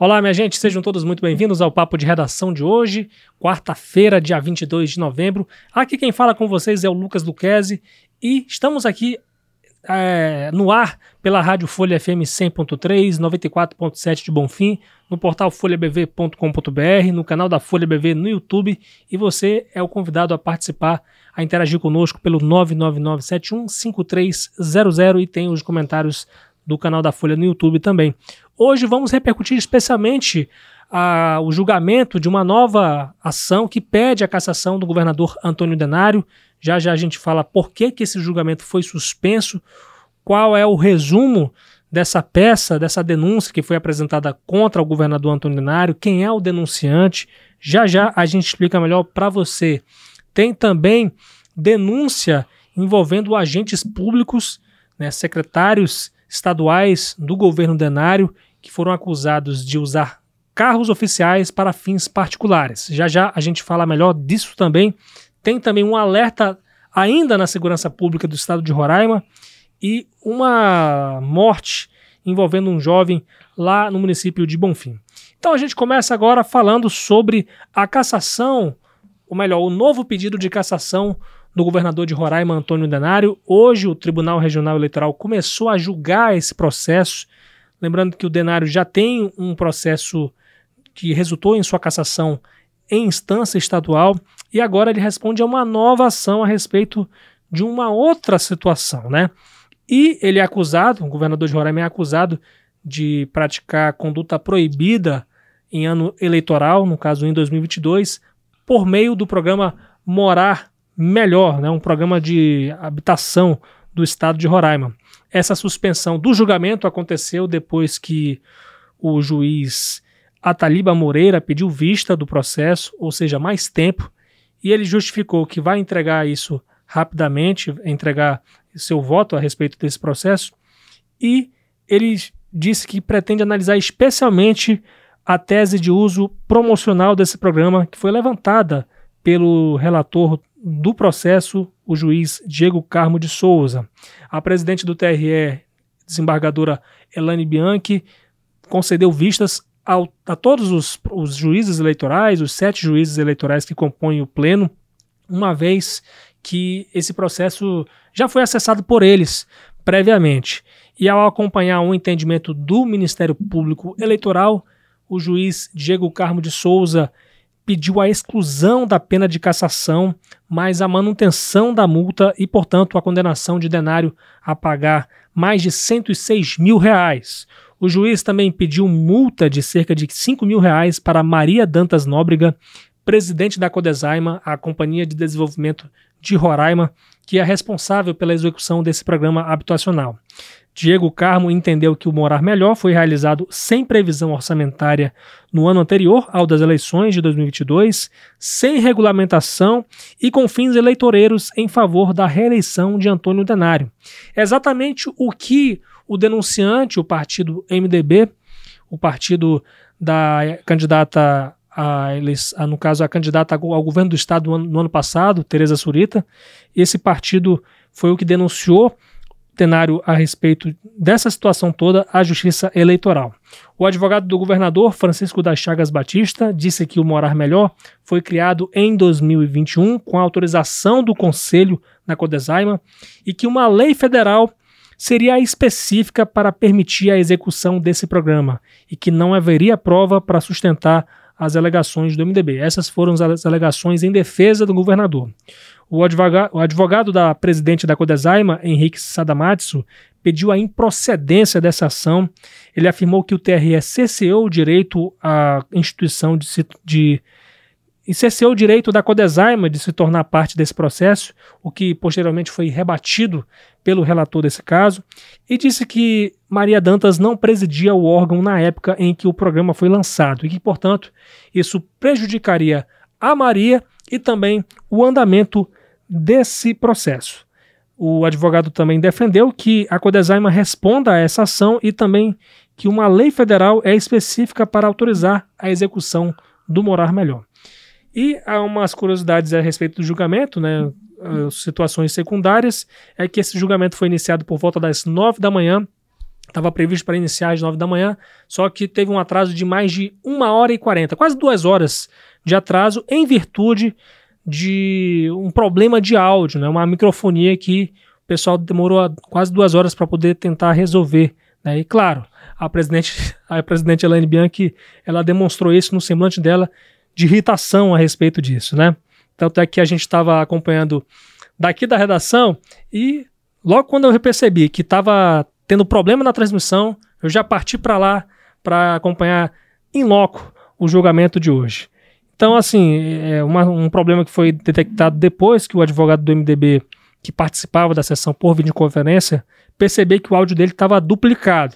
Olá, minha gente, sejam todos muito bem-vindos ao Papo de Redação de hoje, quarta-feira, dia 22 de novembro. Aqui quem fala com vocês é o Lucas Luquezzi e estamos aqui é, no ar pela Rádio Folha FM 100.3, 94.7 de Bonfim, no portal folhabv.com.br, no canal da Folha BV no YouTube e você é o convidado a participar, a interagir conosco pelo 999715300 e tem os comentários do canal da Folha no YouTube também. Hoje vamos repercutir especialmente a, o julgamento de uma nova ação que pede a cassação do governador Antônio Denário. Já já a gente fala por que, que esse julgamento foi suspenso, qual é o resumo dessa peça, dessa denúncia que foi apresentada contra o governador Antônio Denário, quem é o denunciante. Já já a gente explica melhor para você. Tem também denúncia envolvendo agentes públicos, né, secretários estaduais do governo Denário que foram acusados de usar carros oficiais para fins particulares. Já já a gente fala melhor disso também. Tem também um alerta ainda na segurança pública do estado de Roraima e uma morte envolvendo um jovem lá no município de Bonfim. Então a gente começa agora falando sobre a cassação, ou melhor, o novo pedido de cassação do governador de Roraima, Antônio Denário. Hoje, o Tribunal Regional Eleitoral começou a julgar esse processo. Lembrando que o Denário já tem um processo que resultou em sua cassação em instância estadual e agora ele responde a uma nova ação a respeito de uma outra situação, né? E ele é acusado, o governador de Roraima é acusado de praticar conduta proibida em ano eleitoral, no caso em 2022, por meio do programa Morar melhor, né, um programa de habitação do estado de Roraima. Essa suspensão do julgamento aconteceu depois que o juiz Ataliba Moreira pediu vista do processo, ou seja, mais tempo, e ele justificou que vai entregar isso rapidamente, entregar seu voto a respeito desse processo, e ele disse que pretende analisar especialmente a tese de uso promocional desse programa que foi levantada pelo relator do processo, o juiz Diego Carmo de Souza. A presidente do TRE, desembargadora Elane Bianchi, concedeu vistas ao, a todos os, os juízes eleitorais, os sete juízes eleitorais que compõem o pleno, uma vez que esse processo já foi acessado por eles previamente. E ao acompanhar um entendimento do Ministério Público Eleitoral, o juiz Diego Carmo de Souza pediu a exclusão da pena de cassação, mas a manutenção da multa e, portanto, a condenação de Denário a pagar mais de 106 mil reais. O juiz também pediu multa de cerca de 5 mil reais para Maria Dantas Nóbrega, presidente da Codesaima, a Companhia de Desenvolvimento de Roraima, que é responsável pela execução desse programa habitacional. Diego Carmo entendeu que o Morar Melhor foi realizado sem previsão orçamentária no ano anterior ao das eleições de 2022, sem regulamentação e com fins eleitoreiros em favor da reeleição de Antônio Denário. exatamente o que o denunciante, o partido MDB, o partido da candidata a, a, no caso, a candidata ao governo do estado no ano, no ano passado, Tereza Surita. Esse partido foi o que denunciou Tenário a respeito dessa situação toda à Justiça Eleitoral. O advogado do governador, Francisco das Chagas Batista, disse que o Morar Melhor foi criado em 2021 com a autorização do Conselho na Codesaima e que uma lei federal seria específica para permitir a execução desse programa e que não haveria prova para sustentar as alegações do MDB. Essas foram as alegações em defesa do governador. O advogado, o advogado da presidente da Codesaima, Henrique Sadamatsu, pediu a improcedência dessa ação. Ele afirmou que o TRE cesseou o direito à instituição de, de e cesseou o direito da Codesaima de se tornar parte desse processo, o que posteriormente foi rebatido pelo relator desse caso, e disse que Maria Dantas não presidia o órgão na época em que o programa foi lançado e que, portanto, isso prejudicaria a Maria e também o andamento desse processo. O advogado também defendeu que a Codesaima responda a essa ação e também que uma lei federal é específica para autorizar a execução do morar melhor. E há umas curiosidades a respeito do julgamento, né? Situações secundárias é que esse julgamento foi iniciado por volta das nove da manhã Estava previsto para iniciar às 9 da manhã, só que teve um atraso de mais de 1 hora e 40, quase duas horas de atraso, em virtude de um problema de áudio, né? uma microfonia que o pessoal demorou quase duas horas para poder tentar resolver. Né? E claro, a presidente, a presidente Elaine Bianchi, ela demonstrou isso no semblante dela de irritação a respeito disso, né? Tanto é que a gente estava acompanhando daqui da redação e logo quando eu percebi que estava tendo problema na transmissão, eu já parti para lá para acompanhar em loco o julgamento de hoje. Então, assim, é uma, um problema que foi detectado depois que o advogado do MDB, que participava da sessão por videoconferência, percebeu que o áudio dele estava duplicado.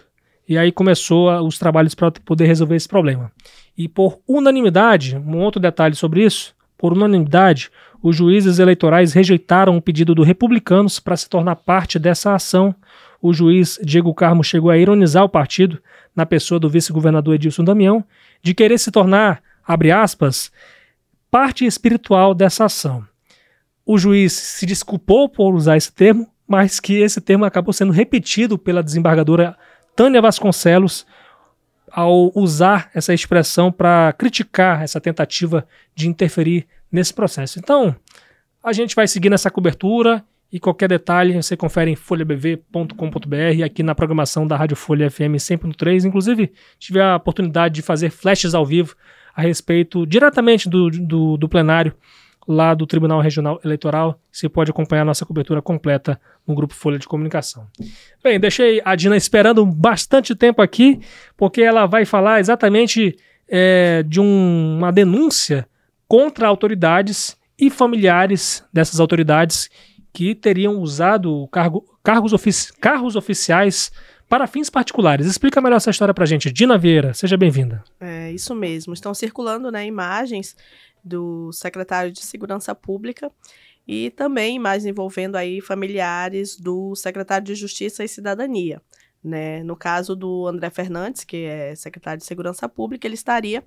E aí começou a, os trabalhos para poder resolver esse problema. E por unanimidade, um outro detalhe sobre isso, por unanimidade, os juízes eleitorais rejeitaram o pedido do Republicanos para se tornar parte dessa ação o juiz Diego Carmo chegou a ironizar o partido, na pessoa do vice-governador Edilson Damião, de querer se tornar, abre aspas, parte espiritual dessa ação. O juiz se desculpou por usar esse termo, mas que esse termo acabou sendo repetido pela desembargadora Tânia Vasconcelos ao usar essa expressão para criticar essa tentativa de interferir nesse processo. Então, a gente vai seguir nessa cobertura e qualquer detalhe você confere em folhabv.com.br aqui na programação da Rádio Folha FM 100.3. Inclusive, tive a oportunidade de fazer flashes ao vivo a respeito diretamente do, do, do plenário lá do Tribunal Regional Eleitoral. Você pode acompanhar nossa cobertura completa no grupo Folha de Comunicação. Bem, deixei a Dina esperando bastante tempo aqui, porque ela vai falar exatamente é, de um, uma denúncia contra autoridades e familiares dessas autoridades que teriam usado cargo, cargos ofici carros oficiais para fins particulares. Explica melhor essa história para gente. Dina Vieira, seja bem-vinda. É isso mesmo. Estão circulando né, imagens do secretário de Segurança Pública e também imagens envolvendo aí familiares do secretário de Justiça e Cidadania. Né? No caso do André Fernandes, que é secretário de Segurança Pública, ele estaria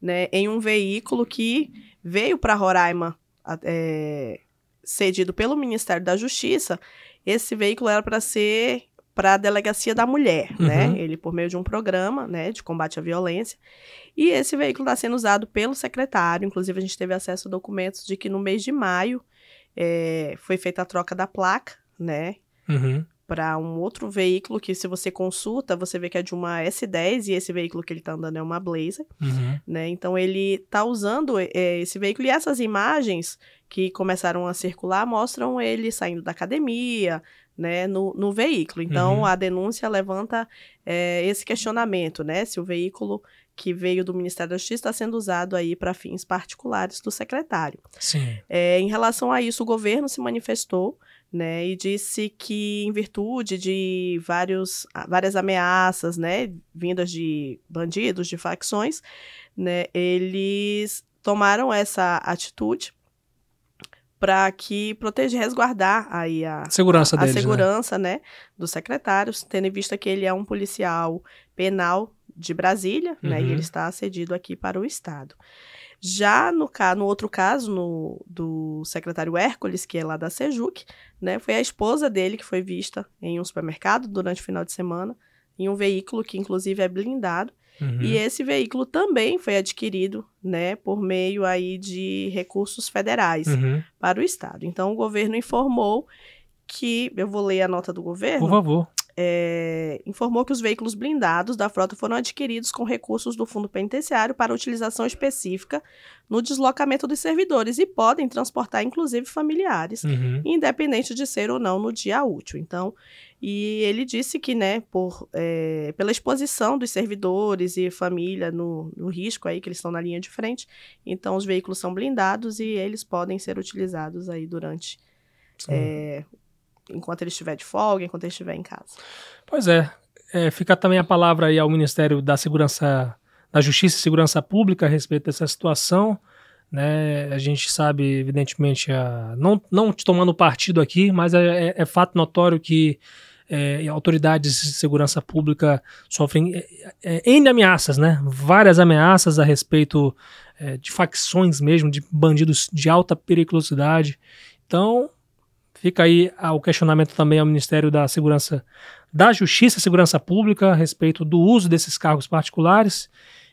né, em um veículo que veio para Roraima é, cedido pelo Ministério da Justiça, esse veículo era para ser para a delegacia da mulher, né? uhum. né? Ele por meio de um programa, né, de combate à violência. E esse veículo está sendo usado pelo secretário. Inclusive a gente teve acesso a documentos de que no mês de maio é, foi feita a troca da placa, né? Uhum. Para um outro veículo que, se você consulta, você vê que é de uma S10 e esse veículo que ele está andando é uma Blazer, uhum. né? Então ele está usando é, esse veículo e essas imagens que começaram a circular mostram ele saindo da academia, né, no, no veículo. Então, uhum. a denúncia levanta é, esse questionamento, né, se o veículo que veio do Ministério da Justiça está sendo usado aí para fins particulares do secretário. Sim. É, em relação a isso, o governo se manifestou, né, e disse que em virtude de vários, várias ameaças, né, vindas de bandidos, de facções, né, eles tomaram essa atitude para que proteger, resguardar aí a segurança, a, deles, a né? segurança né? né, do secretário, tendo em vista que ele é um policial penal de Brasília, uhum. né, e uhum. ele está cedido aqui para o estado. Já no, no outro caso, no, do secretário Hércules, que é lá da Sejuc, né, foi a esposa dele que foi vista em um supermercado durante o final de semana, em um veículo que inclusive é blindado, Uhum. E esse veículo também foi adquirido, né, por meio aí de recursos federais uhum. para o estado. Então o governo informou que eu vou ler a nota do governo. Por favor. É, informou que os veículos blindados da frota foram adquiridos com recursos do fundo penitenciário para utilização específica no deslocamento dos servidores e podem transportar, inclusive, familiares, uhum. independente de ser ou não no dia útil. Então, e ele disse que, né, por, é, pela exposição dos servidores e família no, no, risco aí que eles estão na linha de frente, então os veículos são blindados e eles podem ser utilizados aí durante é, enquanto ele estiver de folga, enquanto ele estiver em casa. Pois é, é, fica também a palavra aí ao Ministério da Segurança, da Justiça e Segurança Pública a respeito dessa situação. Né, a gente sabe, evidentemente, a, não, não tomando partido aqui, mas é, é, é fato notório que é, autoridades de segurança pública sofrem é, é, N ameaças, né? Várias ameaças a respeito é, de facções mesmo, de bandidos de alta periculosidade. Então, Fica aí o questionamento também ao Ministério da Segurança, da Justiça e Segurança Pública a respeito do uso desses cargos particulares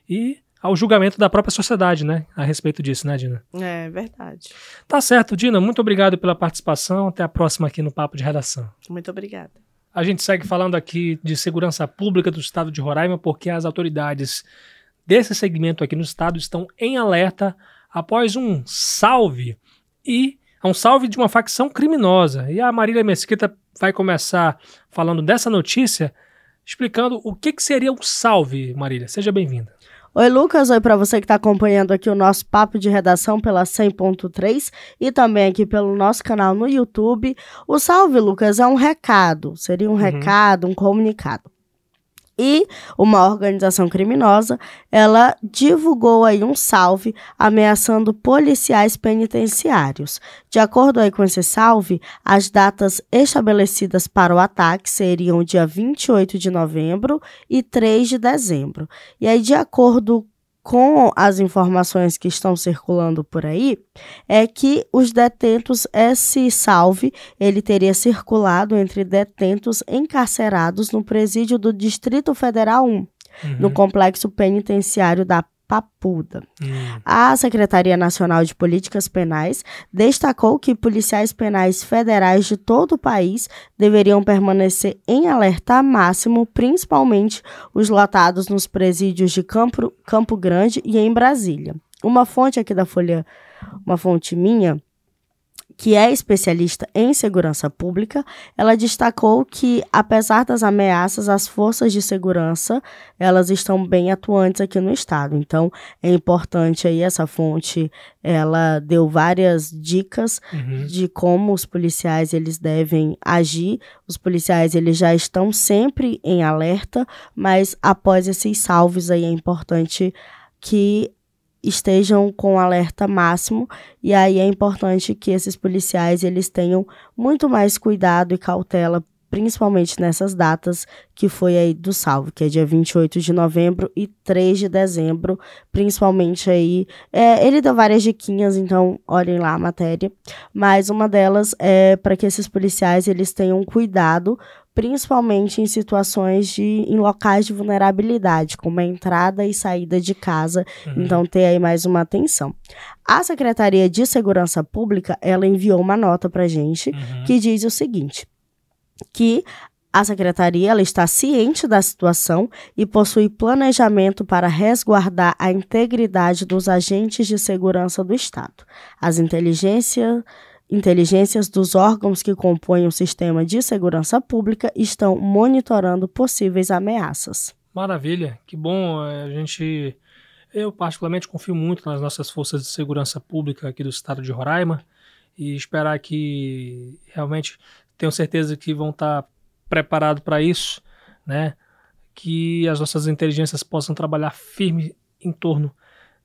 e ao julgamento da própria sociedade, né? A respeito disso, né, Dina? É verdade. Tá certo, Dina. Muito obrigado pela participação. Até a próxima aqui no Papo de Redação. Muito obrigada. A gente segue falando aqui de segurança pública do estado de Roraima, porque as autoridades desse segmento aqui no estado estão em alerta após um salve e um salve de uma facção criminosa. E a Marília Mesquita vai começar falando dessa notícia, explicando o que, que seria um salve, Marília. Seja bem-vinda. Oi, Lucas. Oi para você que está acompanhando aqui o nosso papo de redação pela 100.3 e também aqui pelo nosso canal no YouTube. O salve, Lucas, é um recado. Seria um uhum. recado, um comunicado e uma organização criminosa, ela divulgou aí um salve ameaçando policiais penitenciários. De acordo aí com esse salve, as datas estabelecidas para o ataque seriam dia 28 de novembro e 3 de dezembro. E aí, de acordo com as informações que estão circulando por aí, é que os detentos, esse salve, ele teria circulado entre detentos encarcerados no presídio do Distrito Federal 1, uhum. no complexo penitenciário da Papuda. Hum. A Secretaria Nacional de Políticas Penais destacou que policiais penais federais de todo o país deveriam permanecer em alerta máximo, principalmente os lotados nos presídios de Campo, Campo Grande e em Brasília. Uma fonte aqui da Folha, uma fonte minha, que é especialista em segurança pública, ela destacou que, apesar das ameaças, as forças de segurança elas estão bem atuantes aqui no estado. Então, é importante aí essa fonte, ela deu várias dicas uhum. de como os policiais eles devem agir. Os policiais eles já estão sempre em alerta, mas após esses salves aí é importante que estejam com alerta máximo. E aí é importante que esses policiais eles tenham muito mais cuidado e cautela principalmente nessas datas que foi aí do salvo, que é dia 28 de novembro e 3 de dezembro, principalmente aí, é, ele deu várias diquinhas, então olhem lá a matéria, mas uma delas é para que esses policiais eles tenham cuidado principalmente em situações de em locais de vulnerabilidade, como a entrada e saída de casa. Uhum. Então ter aí mais uma atenção. A Secretaria de Segurança Pública, ela enviou uma nota para gente uhum. que diz o seguinte: que a secretaria ela está ciente da situação e possui planejamento para resguardar a integridade dos agentes de segurança do Estado. As inteligências inteligências dos órgãos que compõem o sistema de segurança pública estão monitorando possíveis ameaças. Maravilha, que bom. Eh, a gente, eu particularmente confio muito nas nossas forças de segurança pública aqui do estado de Roraima e esperar que realmente tenho certeza que vão estar preparados para isso, né? Que as nossas inteligências possam trabalhar firme em torno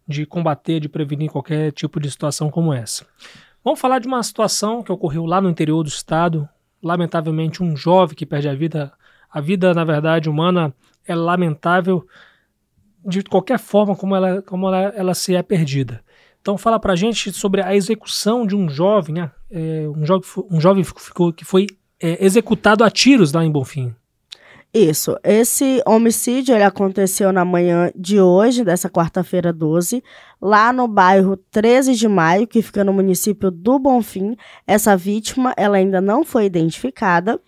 de combater, de prevenir qualquer tipo de situação como essa. Vamos falar de uma situação que ocorreu lá no interior do estado. Lamentavelmente, um jovem que perde a vida. A vida, na verdade, humana é lamentável de qualquer forma como ela, como ela, ela se é perdida. Então, fala pra gente sobre a execução de um jovem, né? É, um, jovem um jovem ficou, que foi é, executado a tiros lá em Bonfim. Isso. Esse homicídio ele aconteceu na manhã de hoje, dessa quarta-feira 12, lá no bairro 13 de Maio, que fica no município do Bonfim. Essa vítima ela ainda não foi identificada.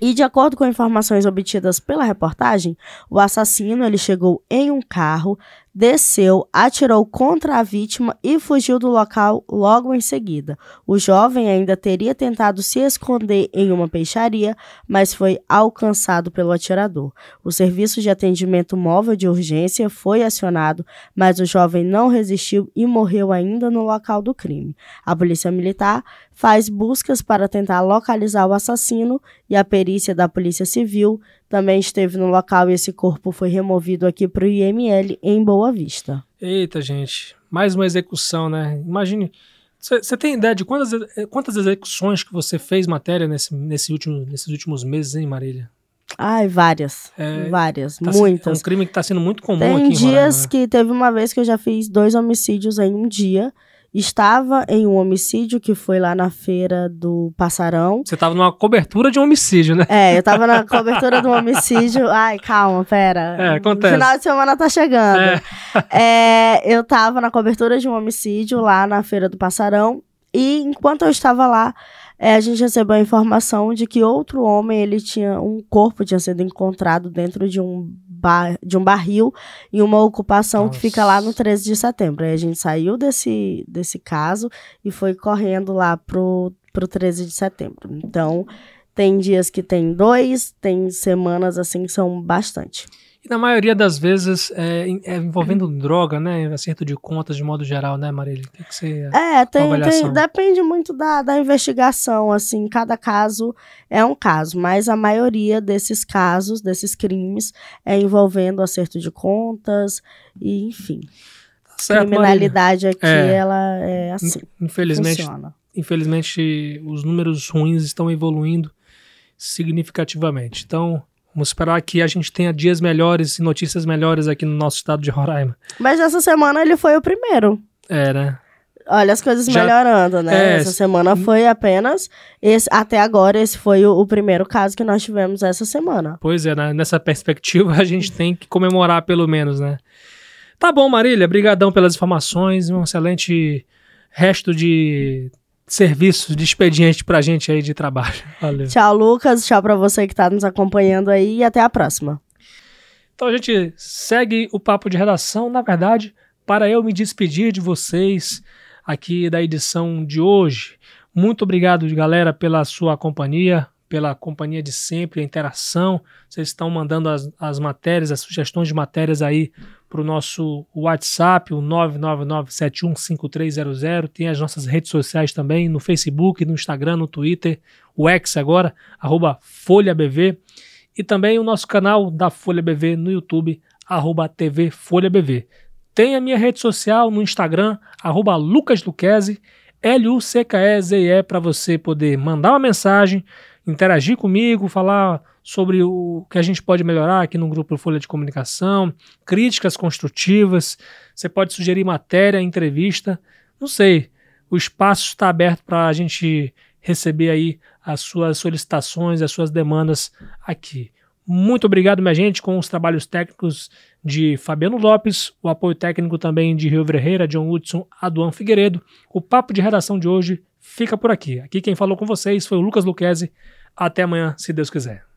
E de acordo com informações obtidas pela reportagem, o assassino ele chegou em um carro, desceu, atirou contra a vítima e fugiu do local logo em seguida. O jovem ainda teria tentado se esconder em uma peixaria, mas foi alcançado pelo atirador. O serviço de atendimento móvel de urgência foi acionado, mas o jovem não resistiu e morreu ainda no local do crime. A polícia militar faz buscas para tentar localizar o assassino e a perícia da Polícia Civil também esteve no local e esse corpo foi removido aqui para o IML em Boa Vista. Eita, gente, mais uma execução, né? Imagine. Você tem ideia de quantas, eh, quantas execuções que você fez matéria nesse, nesse último, nesses últimos meses, hein, Marília? Ai, várias. É, várias, tá muitas. É um crime que está sendo muito comum Tem aqui em dias Roraima. que teve uma vez que eu já fiz dois homicídios em um dia estava em um homicídio que foi lá na feira do Passarão. Você estava numa cobertura de um homicídio, né? É, eu estava na cobertura de um homicídio. Ai, calma, pera. É, acontece. O final de semana tá chegando. É. É, eu estava na cobertura de um homicídio lá na feira do Passarão. E enquanto eu estava lá, é, a gente recebeu a informação de que outro homem, ele tinha um corpo tinha sido encontrado dentro de um bar, de um barril em uma ocupação Nossa. que fica lá no 13 de setembro. Aí a gente saiu desse, desse caso e foi correndo lá pro, pro 13 de setembro. Então, tem dias que tem dois, tem semanas assim que são bastante. E na maioria das vezes é, é envolvendo droga, né? Acerto de contas de modo geral, né, Marília? O que, você. É, tem, tem, depende muito da, da investigação. Assim, cada caso é um caso, mas a maioria desses casos, desses crimes, é envolvendo acerto de contas e, enfim. Tá certo, criminalidade Marília. aqui, é, ela é assim. Infelizmente, funciona. infelizmente, os números ruins estão evoluindo significativamente. Então, Vamos esperar que a gente tenha dias melhores e notícias melhores aqui no nosso estado de Roraima. Mas essa semana ele foi o primeiro. É, né? Olha as coisas Já... melhorando, né? É, essa semana foi apenas. Esse, até agora, esse foi o, o, primeiro caso que nós tivemos essa semana. Pois é, né? nessa perspectiva a gente tem que comemorar pelo menos, né? Tá bom, Marília. Brigadão pelas informações. Um excelente resto de serviços de expediente pra gente aí de trabalho. Valeu. Tchau, Lucas. Tchau pra você que tá nos acompanhando aí e até a próxima. Então a gente segue o papo de redação, na verdade, para eu me despedir de vocês aqui da edição de hoje. Muito obrigado, galera, pela sua companhia, pela companhia de sempre, a interação. Vocês estão mandando as, as matérias, as sugestões de matérias aí para o nosso WhatsApp, o 999715300. Tem as nossas redes sociais também, no Facebook, no Instagram, no Twitter, o X agora, arroba FolhaBV. E também o nosso canal da Folha BV no YouTube, arroba TV Folha BV. Tem a minha rede social no Instagram, arroba Lucas L-U-C-K-E-Z-E, para você poder mandar uma mensagem, interagir comigo, falar sobre o que a gente pode melhorar aqui no grupo Folha de Comunicação, críticas construtivas. Você pode sugerir matéria, entrevista, não sei. O espaço está aberto para a gente receber aí as suas solicitações, as suas demandas aqui. Muito obrigado, minha gente, com os trabalhos técnicos de Fabiano Lopes, o apoio técnico também de Rio Ferreira, John Hudson, Aduan Figueiredo. O papo de redação de hoje fica por aqui. Aqui quem falou com vocês foi o Lucas Luquezzi. Até amanhã, se Deus quiser.